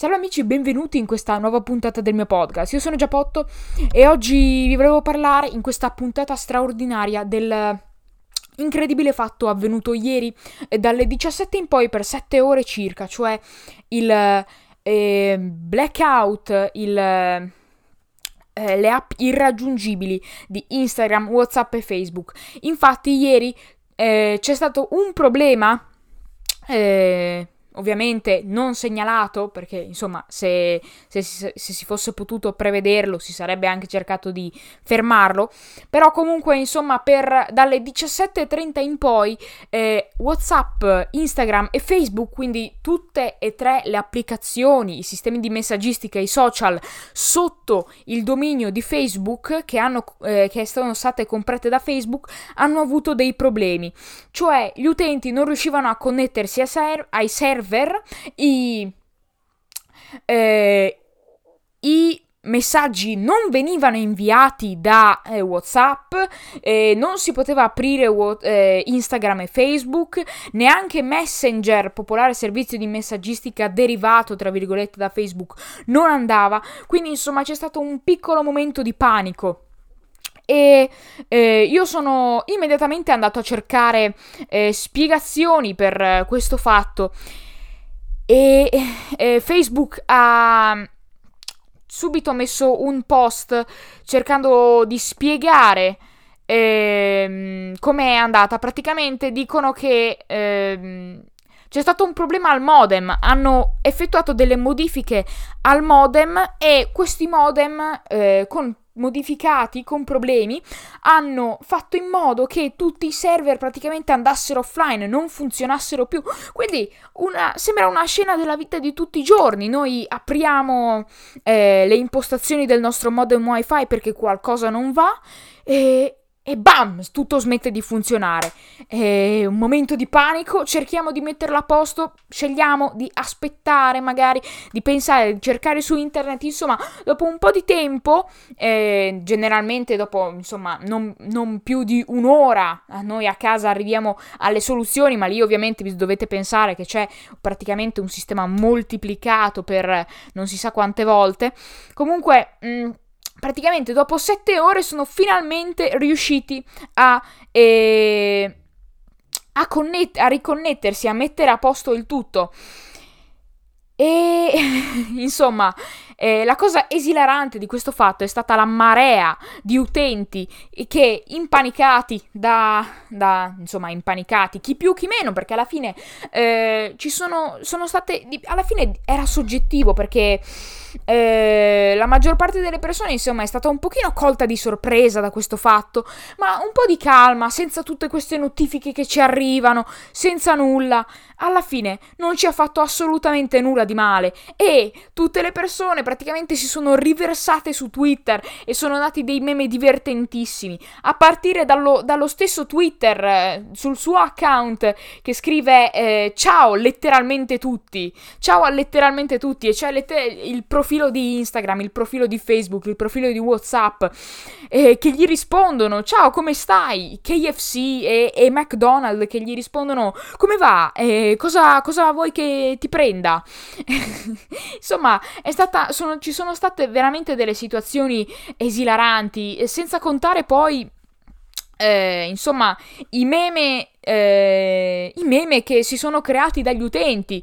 Salve amici, benvenuti in questa nuova puntata del mio podcast. Io sono Giappotto e oggi vi volevo parlare in questa puntata straordinaria del incredibile fatto avvenuto ieri eh, dalle 17 in poi per 7 ore circa, cioè il eh, blackout, il, eh, le app irraggiungibili di Instagram, WhatsApp e Facebook. Infatti ieri eh, c'è stato un problema eh, ovviamente non segnalato, perché insomma se, se, se, si fosse potuto prevederlo si sarebbe anche cercato di fermarlo, però comunque insomma per dalle 17.30 in poi eh, Whatsapp, Instagram e Facebook, quindi tutte e tre le applicazioni, i sistemi di messaggistica, i social sotto il dominio di Facebook che, hanno, eh, che sono state comprate da Facebook hanno avuto dei problemi, cioè gli utenti non riuscivano a connettersi ser- ai server server i, eh, i messaggi non venivano inviati da eh, WhatsApp, eh, non si poteva aprire eh, Instagram e Facebook, neanche Messenger, popolare servizio di messaggistica derivato tra virgolette da Facebook, non andava. Quindi insomma c'è stato un piccolo momento di panico. E eh, io sono immediatamente andato a cercare eh, spiegazioni per eh, questo fatto e eh, Facebook ha subito messo un post cercando di spiegare eh, com'è andata. Praticamente dicono che eh, c'è stato un problema al modem, hanno effettuato delle modifiche al modem e questi modem eh, con modificati con problemi hanno fatto in modo che tutti i server praticamente andassero offline, non funzionassero più. Quindi una, sembra una scena della vita di tutti i giorni. Noi apriamo eh, le impostazioni del nostro modem wifi perché qualcosa non va e, e bam, tutto smette di funzionare. È un momento di panico, cerchiamo di metterla a posto, scegliamo di aspettare magari, di pensare, di cercare su internet, insomma, dopo un po' di tempo, eh, generalmente dopo, insomma, non, non, più di un'ora, noi a casa arriviamo alle soluzioni, ma lì ovviamente vi dovete pensare che c'è praticamente un sistema moltiplicato per non si sa quante volte. Comunque... Mh, mm, praticamente dopo sette ore sono finalmente riusciti a, eh, a, connett- a riconnettersi, a mettere a posto il tutto. E insomma, eh, la cosa esilarante di questo fatto è stata la marea di utenti che impanicati da, da insomma, impanicati, chi più chi meno, perché alla fine eh, ci sono, sono state, alla fine era soggettivo perché eh, la maggior parte delle persone insomma è stata un pochino colta di sorpresa da questo fatto, ma un po' di calma, senza tutte queste notifiche che ci arrivano, senza nulla, alla fine non ci ha fatto assolutamente nulla di male. E tutte le persone praticamente si sono riversate su Twitter e sono nati dei meme divertentissimi, a partire dallo, dallo stesso Twitter eh, sul suo account che scrive eh, ciao letteralmente tutti, ciao a letteralmente tutti e c'è letter- il profilo di Instagram, il profilo di Facebook, il profilo di Whatsapp eh, che gli rispondono ciao come stai, KFC e, e McDonald's che gli rispondono come va, eh, cosa, cosa vuoi che ti prenda. Insomma è stata sono, ci sono state veramente delle situazioni esilaranti, senza contare poi eh, insomma, i meme, eh, i meme che si sono creati dagli utenti.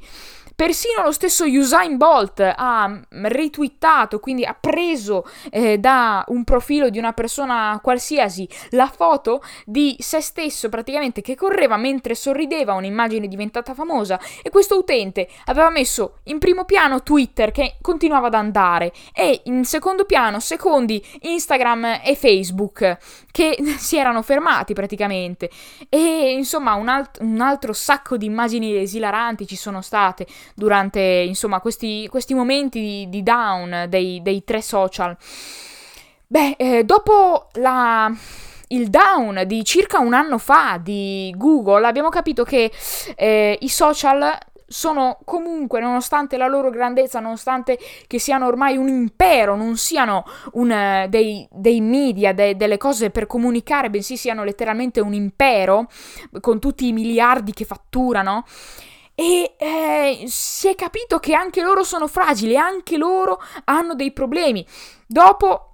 Persino lo stesso Usain Bolt ha retweetato, quindi ha preso eh, da un profilo di una persona qualsiasi la foto di se stesso praticamente che correva mentre sorrideva, un'immagine diventata famosa e questo utente aveva messo in primo piano Twitter che continuava ad andare e in secondo piano, secondi, Instagram e Facebook che si erano fermati praticamente. E insomma un, alt- un altro sacco di immagini esilaranti ci sono state durante insomma questi, questi momenti di, di down dei, dei, tre social. Beh, eh, dopo la, il down di circa un anno fa di Google abbiamo capito che eh, i social sono comunque, nonostante la loro grandezza, nonostante che siano ormai un impero, non siano un, dei, dei, media, de, delle cose per comunicare, bensì siano letteralmente un impero con tutti i miliardi che fatturano. E eh, si è capito che anche loro sono fragili, anche loro hanno dei problemi. Dopo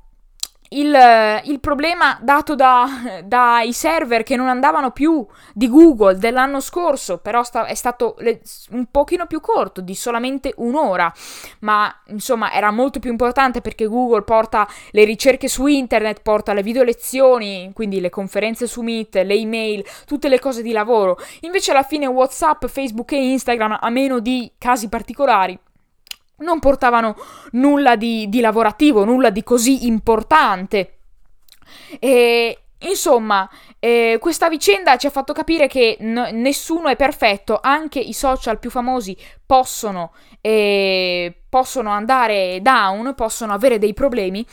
il, il, problema dato da, dai server che non andavano più di Google dell'anno scorso, però sta, è stato le, un pochino più corto, di solamente un'ora, ma insomma era molto più importante perché Google porta le ricerche su internet, porta le video lezioni, quindi le conferenze su Meet, le email, tutte le cose di lavoro. Invece alla fine WhatsApp, Facebook e Instagram, a meno di casi particolari, non portavano nulla di, di lavorativo, nulla di così importante. E Insomma, eh, questa vicenda ci ha fatto capire che n- nessuno è perfetto, anche i social più famosi possono, eh, possono andare down, possono avere dei problemi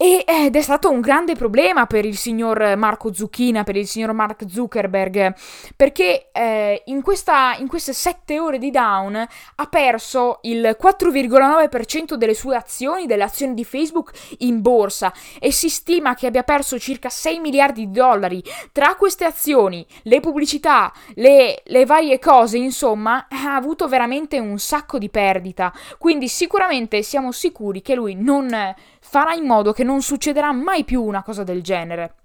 ed è stato un grande problema per il signor Marco Zucchina, per il signor Mark Zuckerberg, perché eh, in, questa, in, queste sette ore di down ha perso il 4,9% delle sue azioni, delle azioni di Facebook in borsa e si stima che abbia perso circa 6 miliardi di dollari. Tra queste azioni, le pubblicità, le, le varie cose, insomma, ha avuto veramente un sacco di perdita. Quindi sicuramente siamo sicuri che lui non farà in modo che non succederà mai più una cosa del genere.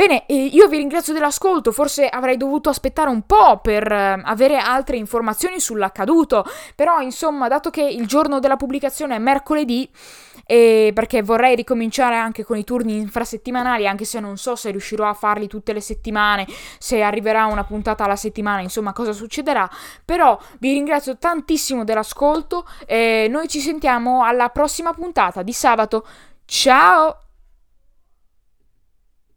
Bene, io vi ringrazio dell'ascolto, forse avrei dovuto aspettare un po' per eh, avere altre informazioni sull'accaduto, però insomma, dato che il giorno della pubblicazione è mercoledì, e perché vorrei ricominciare anche con i turni infrasettimanali, anche se non so se riuscirò a farli tutte le settimane, se arriverà una puntata alla settimana, insomma cosa succederà, però vi ringrazio tantissimo dell'ascolto e noi ci sentiamo alla prossima puntata di sabato. Ciao!